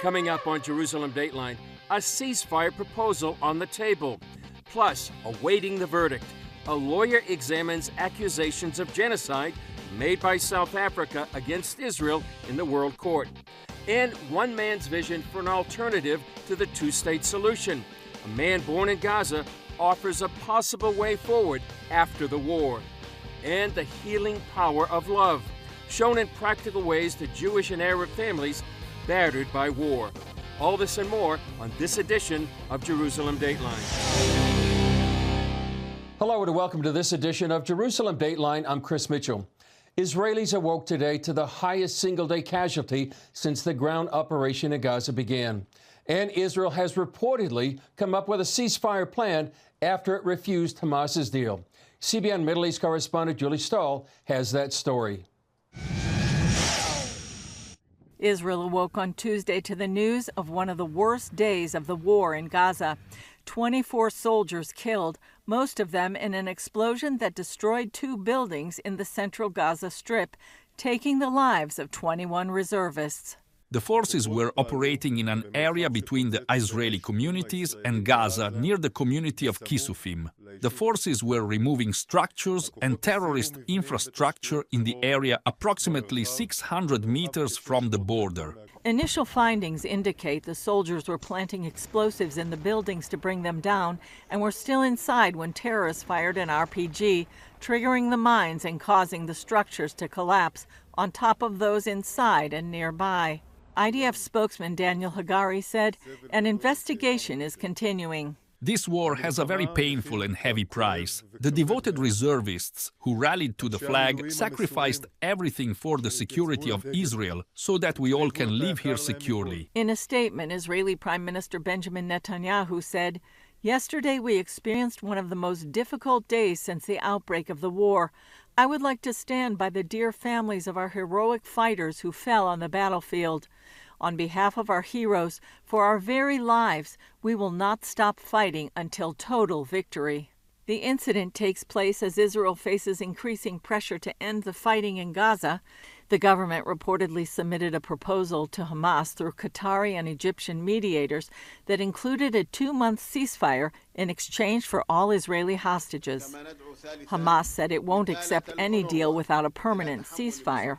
Coming up on Jerusalem Dateline, a ceasefire proposal on the table. Plus, awaiting the verdict, a lawyer examines accusations of genocide made by South Africa against Israel in the World Court. And one man's vision for an alternative to the two state solution. A man born in Gaza offers a possible way forward after the war. And the healing power of love, shown in practical ways to Jewish and Arab families battered by war. All this and more on this edition of Jerusalem Dateline. Hello and welcome to this edition of Jerusalem Dateline. I'm Chris Mitchell. Israelis awoke today to the highest single day casualty since the ground operation in Gaza began. And Israel has reportedly come up with a ceasefire plan after it refused Hamas's deal. CBN Middle East correspondent Julie Stahl has that story. Israel awoke on Tuesday to the news of one of the worst days of the war in Gaza. 24 soldiers killed, most of them in an explosion that destroyed two buildings in the central Gaza Strip, taking the lives of 21 reservists. The forces were operating in an area between the Israeli communities and Gaza near the community of Kisufim. The forces were removing structures and terrorist infrastructure in the area approximately 600 meters from the border. Initial findings indicate the soldiers were planting explosives in the buildings to bring them down and were still inside when terrorists fired an RPG, triggering the mines and causing the structures to collapse on top of those inside and nearby. IDF spokesman Daniel Hagari said an investigation is continuing. This war has a very painful and heavy price. The devoted reservists who rallied to the flag sacrificed everything for the security of Israel so that we all can live here securely. In a statement, Israeli Prime Minister Benjamin Netanyahu said, Yesterday we experienced one of the most difficult days since the outbreak of the war. I would like to stand by the dear families of our heroic fighters who fell on the battlefield. On behalf of our heroes, for our very lives, we will not stop fighting until total victory. The incident takes place as Israel faces increasing pressure to end the fighting in Gaza. The government reportedly submitted a proposal to Hamas through Qatari and Egyptian mediators that included a two month ceasefire in exchange for all Israeli hostages. Hamas said it won't accept any deal without a permanent ceasefire.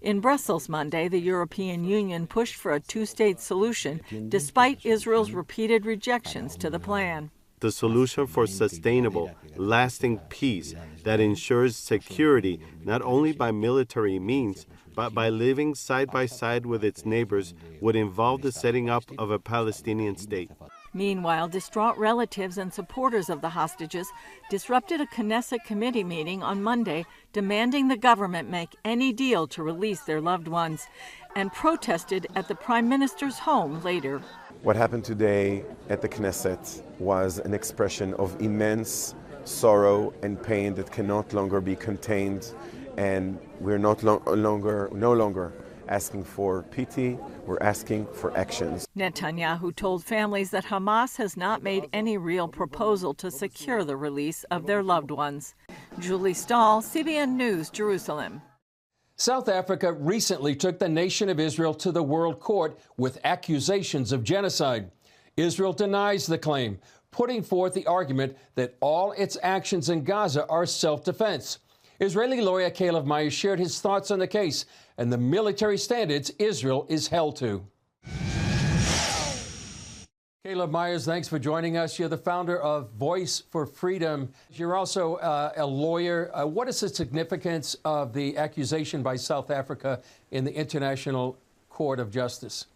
In Brussels Monday, the European Union pushed for a two state solution despite Israel's repeated rejections to the plan the solution for sustainable, lasting peace that ensures security not only by military means, but by living side by side with its neighbors would involve the setting up of a Palestinian state. Meanwhile, distraught relatives and supporters of the hostages disrupted a Knesset committee meeting on Monday demanding the government make any deal to release their loved ones and protested at the prime minister's home later. What happened today at the Knesset was an expression of immense sorrow and pain that cannot longer be contained and we're not lo- longer, no longer asking for pity, we're asking for actions. Netanyahu told families that Hamas has not made any real proposal to secure the release of their loved ones. Julie Stahl, CBN News, Jerusalem. South Africa recently took the nation of Israel to the World Court with accusations of genocide. Israel denies the claim, putting forth the argument that all its actions in Gaza are self defense. Israeli lawyer Caleb Myers shared his thoughts on the case and the military standards Israel is held to. Caleb Myers, thanks for joining us. You're the founder of Voice for Freedom. You're also uh, a lawyer. Uh, what is the significance of the accusation by South Africa in the International Court of Justice?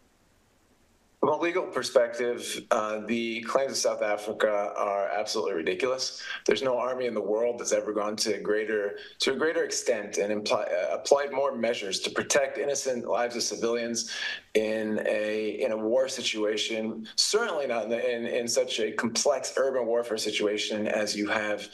From a legal perspective, uh, the claims of South Africa are absolutely ridiculous. There's no army in the world that's ever gone to greater to a greater extent and imply, uh, applied more measures to protect innocent lives of civilians in a in a war situation. Certainly not in, the, in, in such a complex urban warfare situation as you have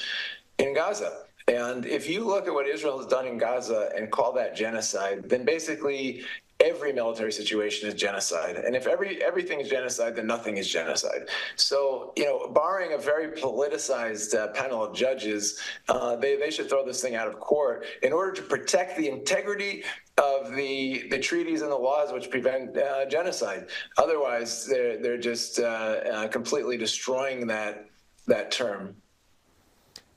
in Gaza. And if you look at what Israel has done in Gaza and call that genocide, then basically every military situation is genocide. And if every everything is genocide, then nothing is genocide. So, you know, barring a very politicized uh, panel of judges, uh, they, they should throw this thing out of court in order to protect the integrity of the the treaties and the laws which prevent uh, genocide. Otherwise, they're they're just uh, uh, completely destroying that that term.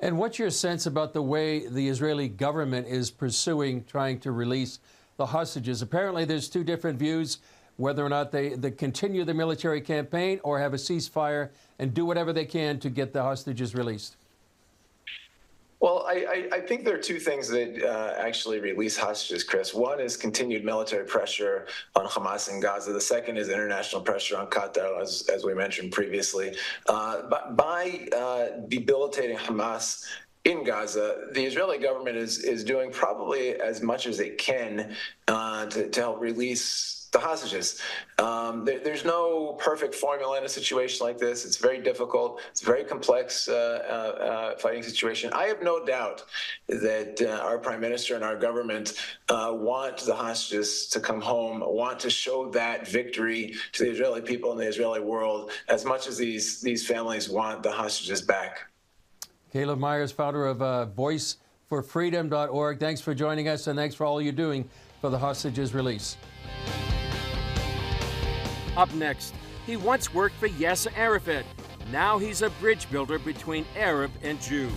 And what's your sense about the way the Israeli government is pursuing trying to release the hostages? Apparently, there's two different views whether or not they, they continue the military campaign or have a ceasefire and do whatever they can to get the hostages released. Well, I, I, I, think there are two things that uh, actually release hostages, Chris. One is continued military pressure on Hamas in Gaza. The second is international pressure on Qatar, as, as we mentioned previously. Uh, by uh, debilitating Hamas in Gaza, the Israeli government is is doing probably as much as it can uh, to, to help release the hostages. Um, there, there's no perfect formula in a situation like this. It's very difficult. It's a very complex uh, uh, uh fighting situation. I have no doubt that uh, our prime minister and our government uh, want the hostages to come home, want to show that victory to the Israeli people and the Israeli world as much as these these families want the hostages back. Caleb Myers, founder of uh, VoiceForFreedom.org. Thanks for joining us, and thanks for all you're doing for the hostages release. Up next, he once worked for Yasser Arafat. Now he's a bridge builder between Arab and Jew.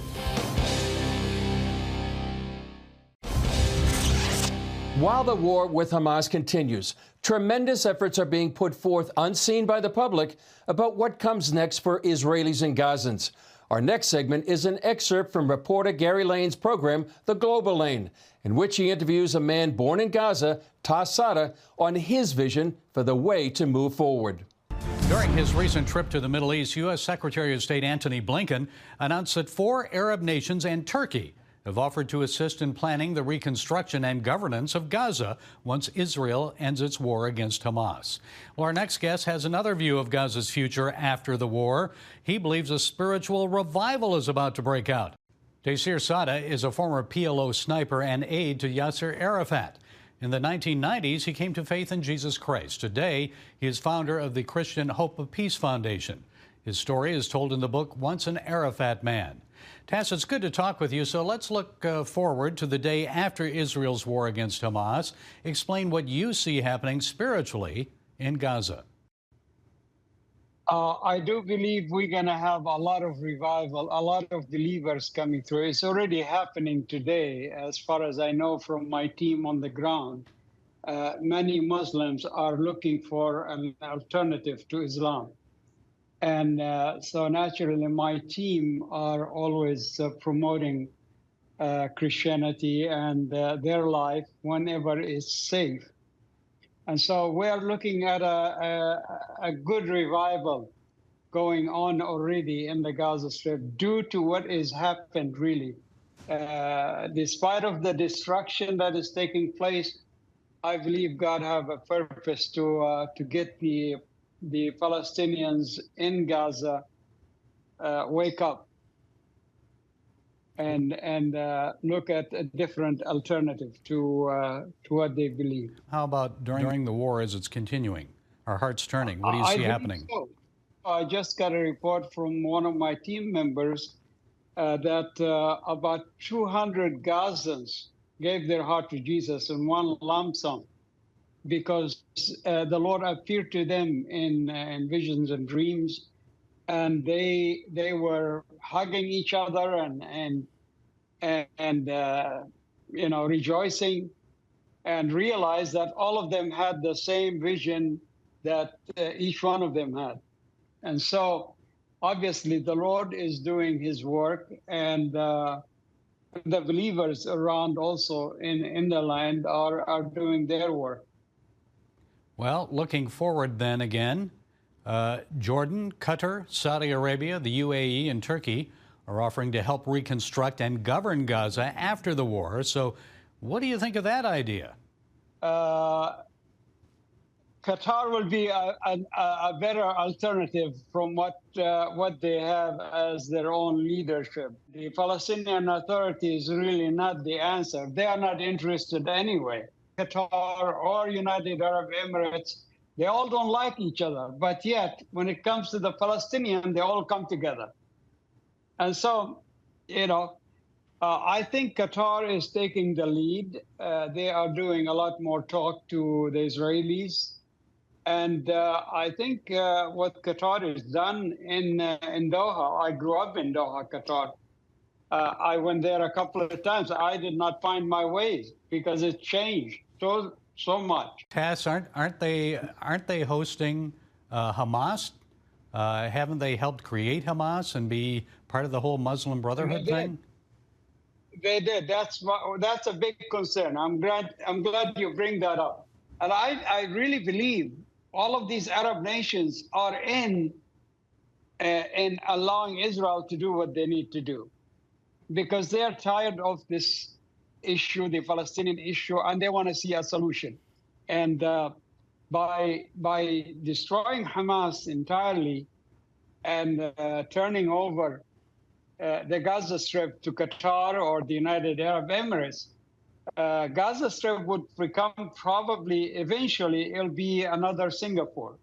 While the war with Hamas continues, tremendous efforts are being put forth unseen by the public about what comes next for Israelis and Gazans. Our next segment is an excerpt from reporter Gary Lane's program, The Global Lane, in which he interviews a man born in Gaza, Tass Saada, on his vision for the way to move forward. During his recent trip to the Middle East, U.S. Secretary of State Antony Blinken announced that four Arab nations and Turkey have offered to assist in planning the reconstruction and governance of Gaza once Israel ends its war against Hamas. Well, our next guest has another view of Gaza's future after the war. He believes a spiritual revival is about to break out. Taysir Saada is a former PLO sniper and aide to Yasser Arafat. In the 1990s, he came to faith in Jesus Christ. Today, he is founder of the Christian Hope of Peace Foundation. His story is told in the book Once an Arafat Man. Tass, it's good to talk with you. So let's look uh, forward to the day after Israel's war against Hamas. Explain what you see happening spiritually in Gaza. Uh, I do believe we're going to have a lot of revival, a lot of believers coming through. It's already happening today, as far as I know from my team on the ground. Uh, many Muslims are looking for an alternative to Islam. And uh, so naturally, my team are always uh, promoting uh, Christianity and uh, their life whenever it's safe. And so we're looking at a, a, a good revival going on already in the Gaza Strip due to what has happened, really. Uh, despite of the destruction that is taking place, I believe God have a purpose to uh, to get the the Palestinians in Gaza uh, wake up and and uh, look at a different alternative to uh, to what they believe. How about during during the war as it's continuing? Our hearts turning. What do you see happening? So. I just got a report from one of my team members uh, that uh, about 200 Gazans gave their heart to Jesus in one lump sum because uh, the Lord appeared to them in, uh, in visions and dreams, and they they were hugging each other and and and uh, you know rejoicing, and realized that all of them had the same vision that uh, each one of them had, and so obviously the Lord is doing His work, and uh, the believers around also in in the land are are doing their work. Well, looking forward then again, uh, Jordan, Qatar, Saudi Arabia, the UAE, and Turkey are offering to help reconstruct and govern Gaza after the war. So, what do you think of that idea? Uh, Qatar will be a, a, a, better alternative from what uh, what they have as their own leadership. The Palestinian Authority is really not the answer. They are not interested anyway Qatar or United Arab Emirates, they all don't like each other. But yet, when it comes to the Palestinian, they all come together. And so, you know, uh, I think Qatar is taking the lead. Uh, they are doing a lot more talk to the Israelis. And uh, I think uh, what Qatar has done in, uh, in Doha, I grew up in Doha, Qatar. Uh, I went there a couple of times. I did not find my ways because it changed so so much. Tass, aren't aren't they aren't they hosting Hamas? haven't they helped create Hamas and be part of the whole Muslim Brotherhood thing? They did. That's that's a big concern. I'm glad I'm glad you bring that up. And I, I really believe all of these Arab nations are in uh, in allowing Israel to do what they need to do, because they are tired of this issue, the Palestinian issue, and they want to see a solution. And uh, by by destroying Hamas entirely and uh, turning over uh, the Gaza Strip to Qatar or the United Arab Emirates, uh, Gaza Strip would become probably eventually it'll be another Singapore.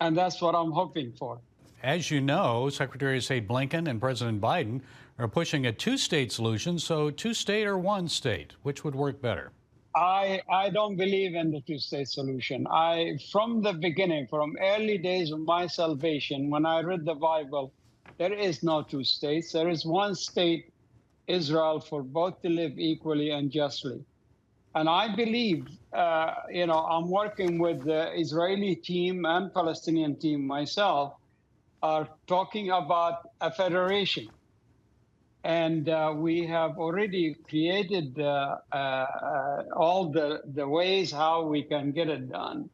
And that's what I'm hoping for. As you know, Secretary of State Blinken and President Biden are pushing a two state solution. So, two state or one state, which would work better? I, I don't believe in the two state solution. I, from the beginning, from early days of my salvation, when I read the Bible, there is no two states. There is one state, Israel, for both to live equally and justly. And I believe, uh, you know, I'm working with the Israeli team and Palestinian team myself, are talking about a federation. And uh, we have already created uh, uh all the, the ways how we can get it done.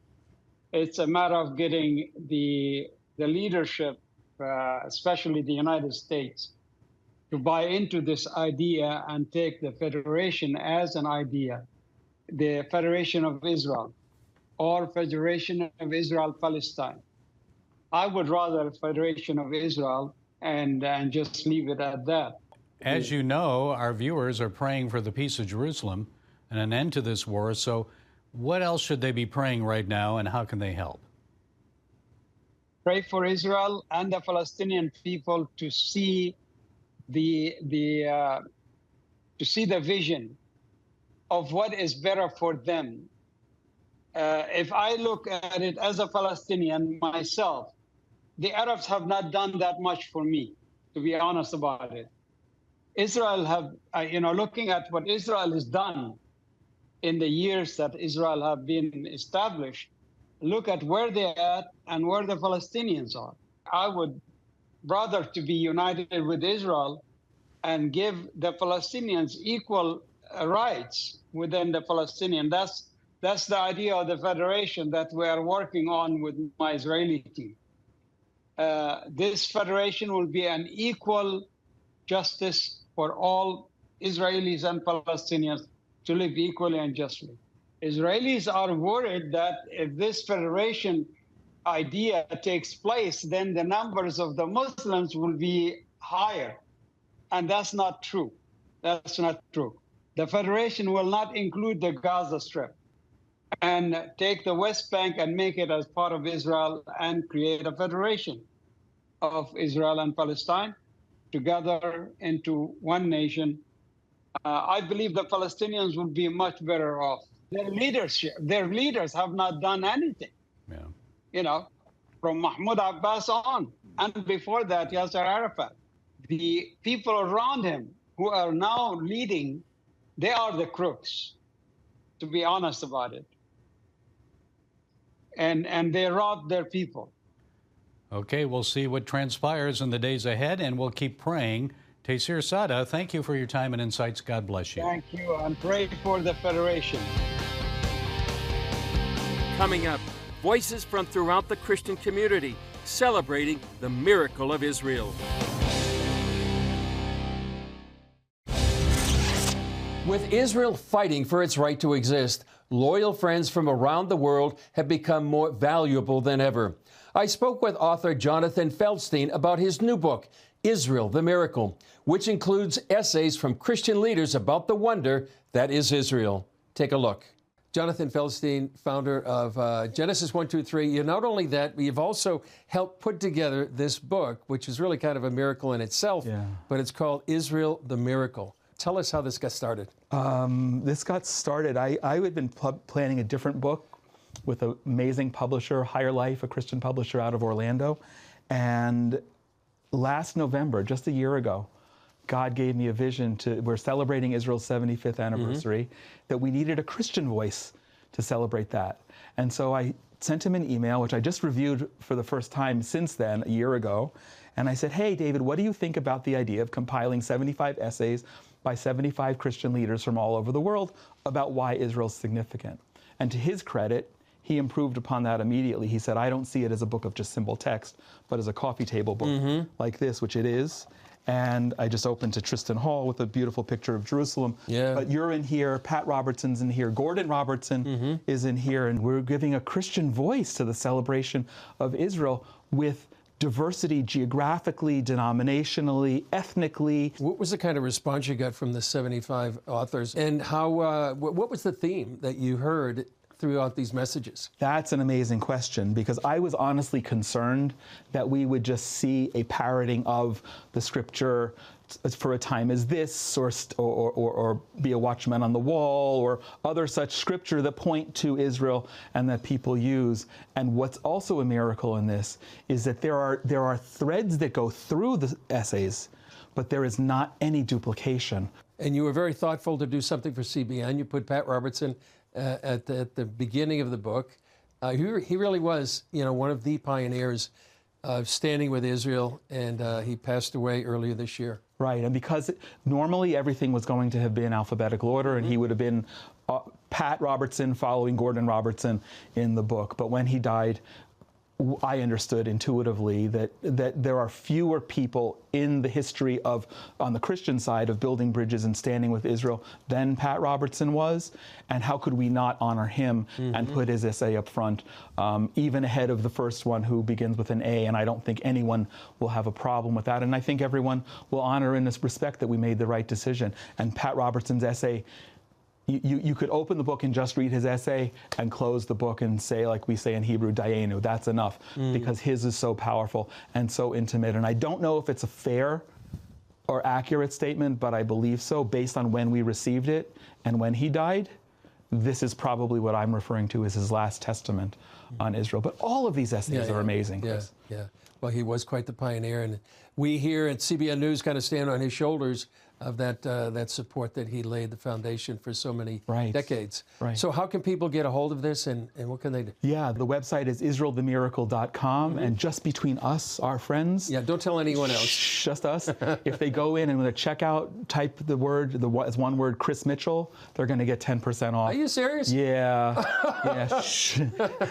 It's a matter of getting the, the leadership uh, especially the United States, to buy into this idea and take the federation as an idea, the Federation of Israel or Federation of Israel Palestine. I would rather Federation of Israel and, and just leave it at that. As you know, our viewers are praying for the peace of Jerusalem and an end to this war. So, what else should they be praying right now, and how can they help? pray for Israel and the Palestinian people to see the the uh, to see the vision of what is better for them. Uh, if I look at it as a Palestinian myself, the Arabs have not done that much for me, to be honest about it. Israel have, uh, you know, looking at what Israel has done in the years that Israel have been established, look at where they're at and where the Palestinians are. I would rather to be united with Israel and give the Palestinians equal uh, rights within the Palestinian. That's that's the idea of the federation that we are working on with my Israeli team. Uh, this federation will be an equal justice for all Israelis and Palestinians to live equally and justly. Israelis are worried that if this federation idea takes place, then the numbers of the Muslims will be higher. And that's not true. That's not true. The federation will not include the Gaza Strip and take the West Bank and make it as part of Israel and create a federation of Israel and Palestine together into one nation. Uh, I believe the Palestinians would be much better off their leadership, their leaders have not done anything. Yeah. You know, from Mahmoud Abbas on, and before that, Yasser Arafat. The people around him who are now leading, they are the crooks, to be honest about it. And and they robbed their people. Okay, we'll see what transpires in the days ahead, and we'll keep praying. Taysir Saada, thank you for your time and insights. God bless you. Thank you, I'm pray for the Federation. Coming up, voices from throughout the Christian community celebrating the miracle of Israel. With Israel fighting for its right to exist, loyal friends from around the world have become more valuable than ever. I spoke with author Jonathan Feldstein about his new book, Israel the Miracle, which includes essays from Christian leaders about the wonder that is Israel. take a look. Jonathan Feldstein, founder of uh, Genesis 123. You not only that, but you've also helped put together this book, which is really kind of a miracle in itself, Yeah. but it's called Israel the Miracle. Tell us how this got started. Um, this got started. I, I had been pl- planning a different book with an amazing publisher, Higher Life, a Christian publisher out of Orlando. And last November, just a year ago, God gave me a vision to, we're celebrating Israel's 75th mm-hmm. anniversary, that we needed a Christian voice to celebrate that. And so I sent him an email, which I just reviewed for the first time since then, a year ago. And I said, Hey, David, what do you think about the idea of compiling 75 essays by 75 Christian leaders from all over the world about why Israel's significant? And to his credit, he improved upon that immediately. He said, I don't see it as a book of just simple text, but as a coffee table book like this, which it is. And I just opened to Tristan Hall with a beautiful picture of Jerusalem. Yeah. But you're in here, Pat Robertson's in here, Gordon Robertson is in here, and we're giving a Christian voice to the celebration of Israel with diversity geographically, denominationally, ethnically. What was the kind of response you got from the 75 authors? And how, uh, what was the theme that you heard throughout these messages? That's an amazing question because I was honestly concerned that we would just see a parroting of the scripture for a time as this, or, or, or, or be a watchman on the wall, or other such scripture that point to Israel and that people use. And what's also a miracle in this is that there are, there are threads that go through the essays, but there is not any duplication. And you were very thoughtful to do something for CBN. You put Pat Robertson uh, at, the, at the beginning of the book. Uh, he, he really was, you know, one of the pioneers of standing with Israel, and uh, he passed away earlier this year. Right, and because it, normally everything was going to have been alphabetical order, and he would have been uh, Pat Robertson following Gordon Robertson in the book. But when he died, I understood intuitively that that there are fewer people in the history of on the Christian side of building bridges and standing with Israel than Pat Robertson was, and how could we not honor him and put his essay up front, um, even ahead of the first one who begins with an A? And I don't think anyone will have a problem with that, and I think everyone will honor in this respect that we made the right decision. And Pat Robertson's essay you, you, could open the book and just read his essay and close the book and say, like we say in Hebrew, Dayenu, that's enough, mm. because his is so powerful and so intimate. And I don't know if it's a fair or accurate statement, but I believe so based on when we received it and when he died. This is probably what I'm referring to as his last testament mm. on Israel. But all of these essays are amazing, Yeah, yeah. Well, he was quite the pioneer, and we here at CBN News kind of stand on his shoulders of that uh, that support that he laid the foundation for so many Right. decades. Right. So, how can people get a hold of this, and, and what can they do? Yeah, the website is israelthemiracle.com. And just between us, our friends, Yeah, don't tell anyone else. Shh, just us. if they go in and when they check out, type the word, the one- it's one word, Chris Mitchell, they're going to get 10% off. Are you serious? Yeah, yeah, shh.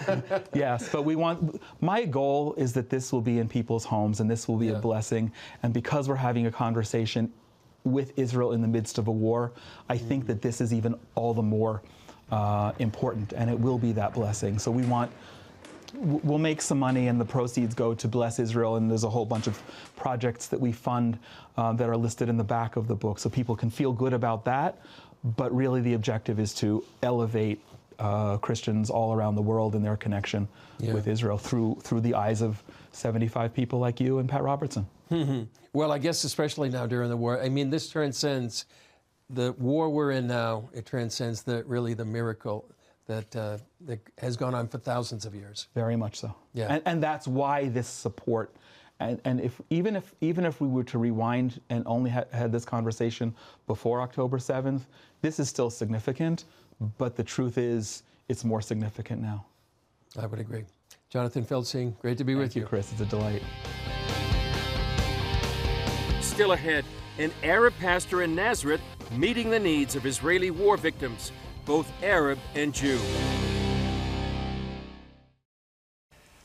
yes. But we want. My goal is that this will be in people's homes and this will be Yeah. a blessing. And because we're having a conversation with Israel in the midst of a war, I think that this is even all the more uh, important, and it will be that blessing. So we want. We'll make some money, and the proceeds go to bless Israel. And there's a whole bunch of projects that we fund uh, that are listed in the back of the book, so people can feel good about that. But really, the objective is to elevate uh, Christians all around the world in their connection Yeah. with Israel through through the eyes of 75 people like you and Pat Robertson. Well, I guess especially now during the war. I mean, this transcends the war we're in now. It transcends the really the miracle that uh, that has gone on for thousands of years. Very much so. Yeah. And, and that's why this support. And, and if even if even if we were to rewind and only ha- had this conversation before October 7th, this is still significant. But the truth is, it's more significant now. I would agree. Jonathan Feldstein, great to be with Thank you, Chris. It's a delight. Still ahead, an Arab pastor in Nazareth meeting the needs of Israeli war victims, both Arab and Jew.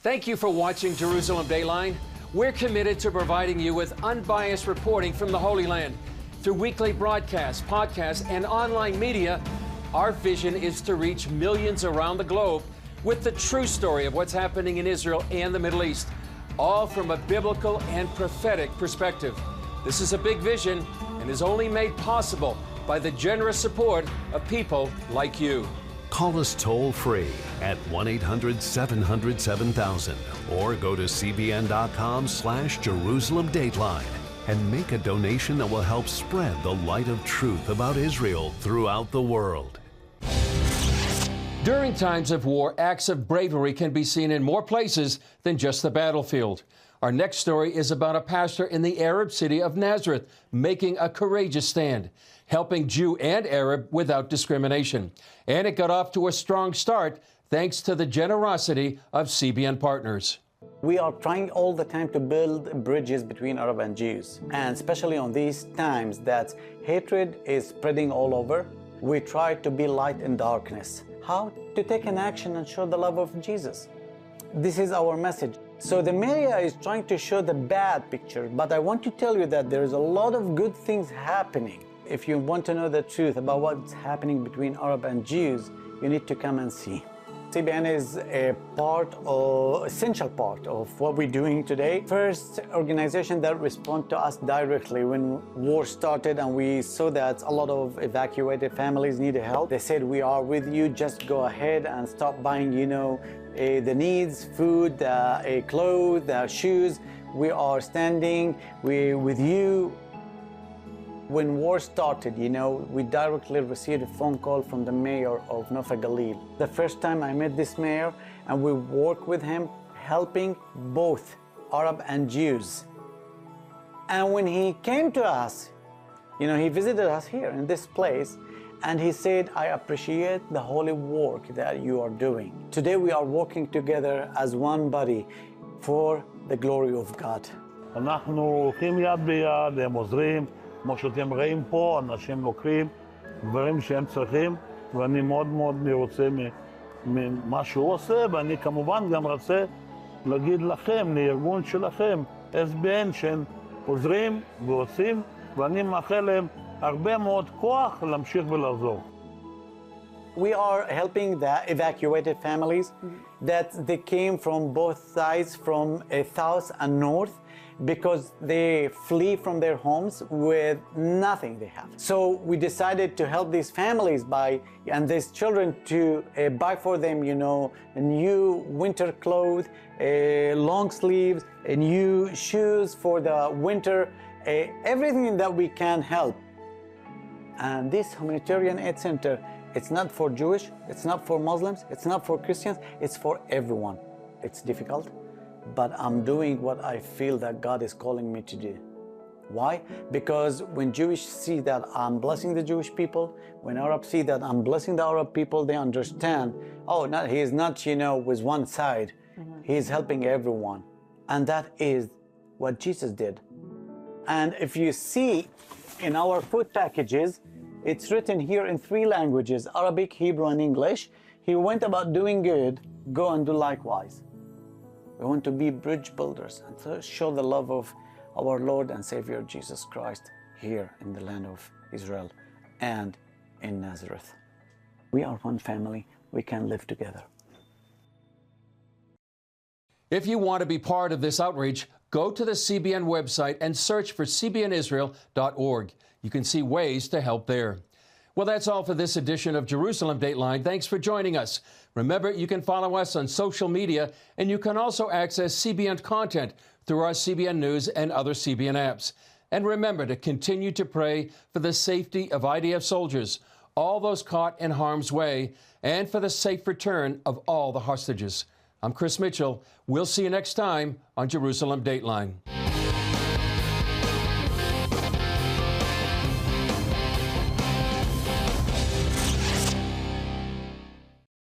Thank you for watching Jerusalem Dateline. We're committed to providing you with unbiased reporting from the Holy Land. Through weekly broadcasts, podcasts, and online media, our vision is to reach millions around the globe with the true story of what's happening in Israel and the Middle East, all from a biblical and prophetic perspective. This is a big vision and is only made possible by the generous support of people like you. Call us toll free at 1 800 700 7000 or go to cbn.com slash Jerusalem Dateline and make a donation that will help spread the light of truth about Israel throughout the world. During times of war, acts of bravery can be seen in more places than just the battlefield. Our next story is about a pastor in the Arab city of Nazareth making a courageous stand, helping Jew and Arab without discrimination. And it got off to a strong start thanks to the generosity of CBN partners. We are trying all the time to build bridges between Arab and Jews, and especially on these times that hatred is spreading all over, we try to be light in darkness. How to take an action and show the love of Jesus. This is our message. So the media is trying to show the bad picture, but I want to tell you that there is a lot of good things happening. If you want to know the truth about what's happening between Arab and Jews, you need to come and see. CBN is a part of, essential part of what we're doing today. First organization that respond to us directly when war started and we saw that a lot of evacuated families needed help. They said, we are with you, just go ahead and stop buying, you know, uh, the needs, food, uh, uh, clothes, shoes. We are standing we, with you when war started, you know, we directly received a phone call from the mayor of Nof HaGalil. The first time I met this mayor, and we worked with him, helping both Arab and Jews. And when he came to us, you know, he visited us here in this place, and he said, I appreciate the holy work that you are doing. Today we are working together as one body for the glory of God. כמו שאתם רואים פה, אנשים לוקחים דברים שהם צריכים, ואני מאוד מאוד מרוצה ממה שהוא עושה, ואני כמובן גם רוצה להגיד לכם, לארגון שלכם, SBN, שהם עוזרים ועושים, ואני מאחל להם הרבה מאוד כוח להמשיך ולעזור. We are helping the evacuated families that they came from both sides, from south and north. Because they flee from their homes with nothing they have. So we decided to help these families by and these children to uh, buy for them, you know, new winter clothes, uh, long sleeves, uh, new shoes for the winter, uh, everything that we can help. And this humanitarian aid center, it's not for Jewish, it's not for Muslims, it's not for Christians, it's for everyone. It's difficult but I'm doing what I feel that God is calling me to do. Why? Because when Jewish see that I'm blessing the Jewish people, when Arabs see that I'm blessing the Arab people, they understand, oh, not, he is not, you know, with one side. Mm-hmm. He is helping everyone. And that is what Jesus did. And if you see in our food packages, it's written here in three languages Arabic, Hebrew, and English. He went about doing good, go and do likewise. We want to be bridge builders and to show the love of our Lord and Savior Jesus Christ here in the land of Israel and in Nazareth. We are one family. We can live together. If you want to be part of this outreach, go to the CBN website and search for cbnisrael.org. You can see ways to help there. Well, that's all for this edition of Jerusalem Dateline. Thanks for joining us. Remember, you can follow us on social media, and you can also access CBN content through our CBN News and other CBN apps. And remember to continue to pray for the safety of IDF soldiers, all those caught in harm's way, and for the safe return of all the hostages. I'm Chris Mitchell. We'll see you next time on Jerusalem Dateline.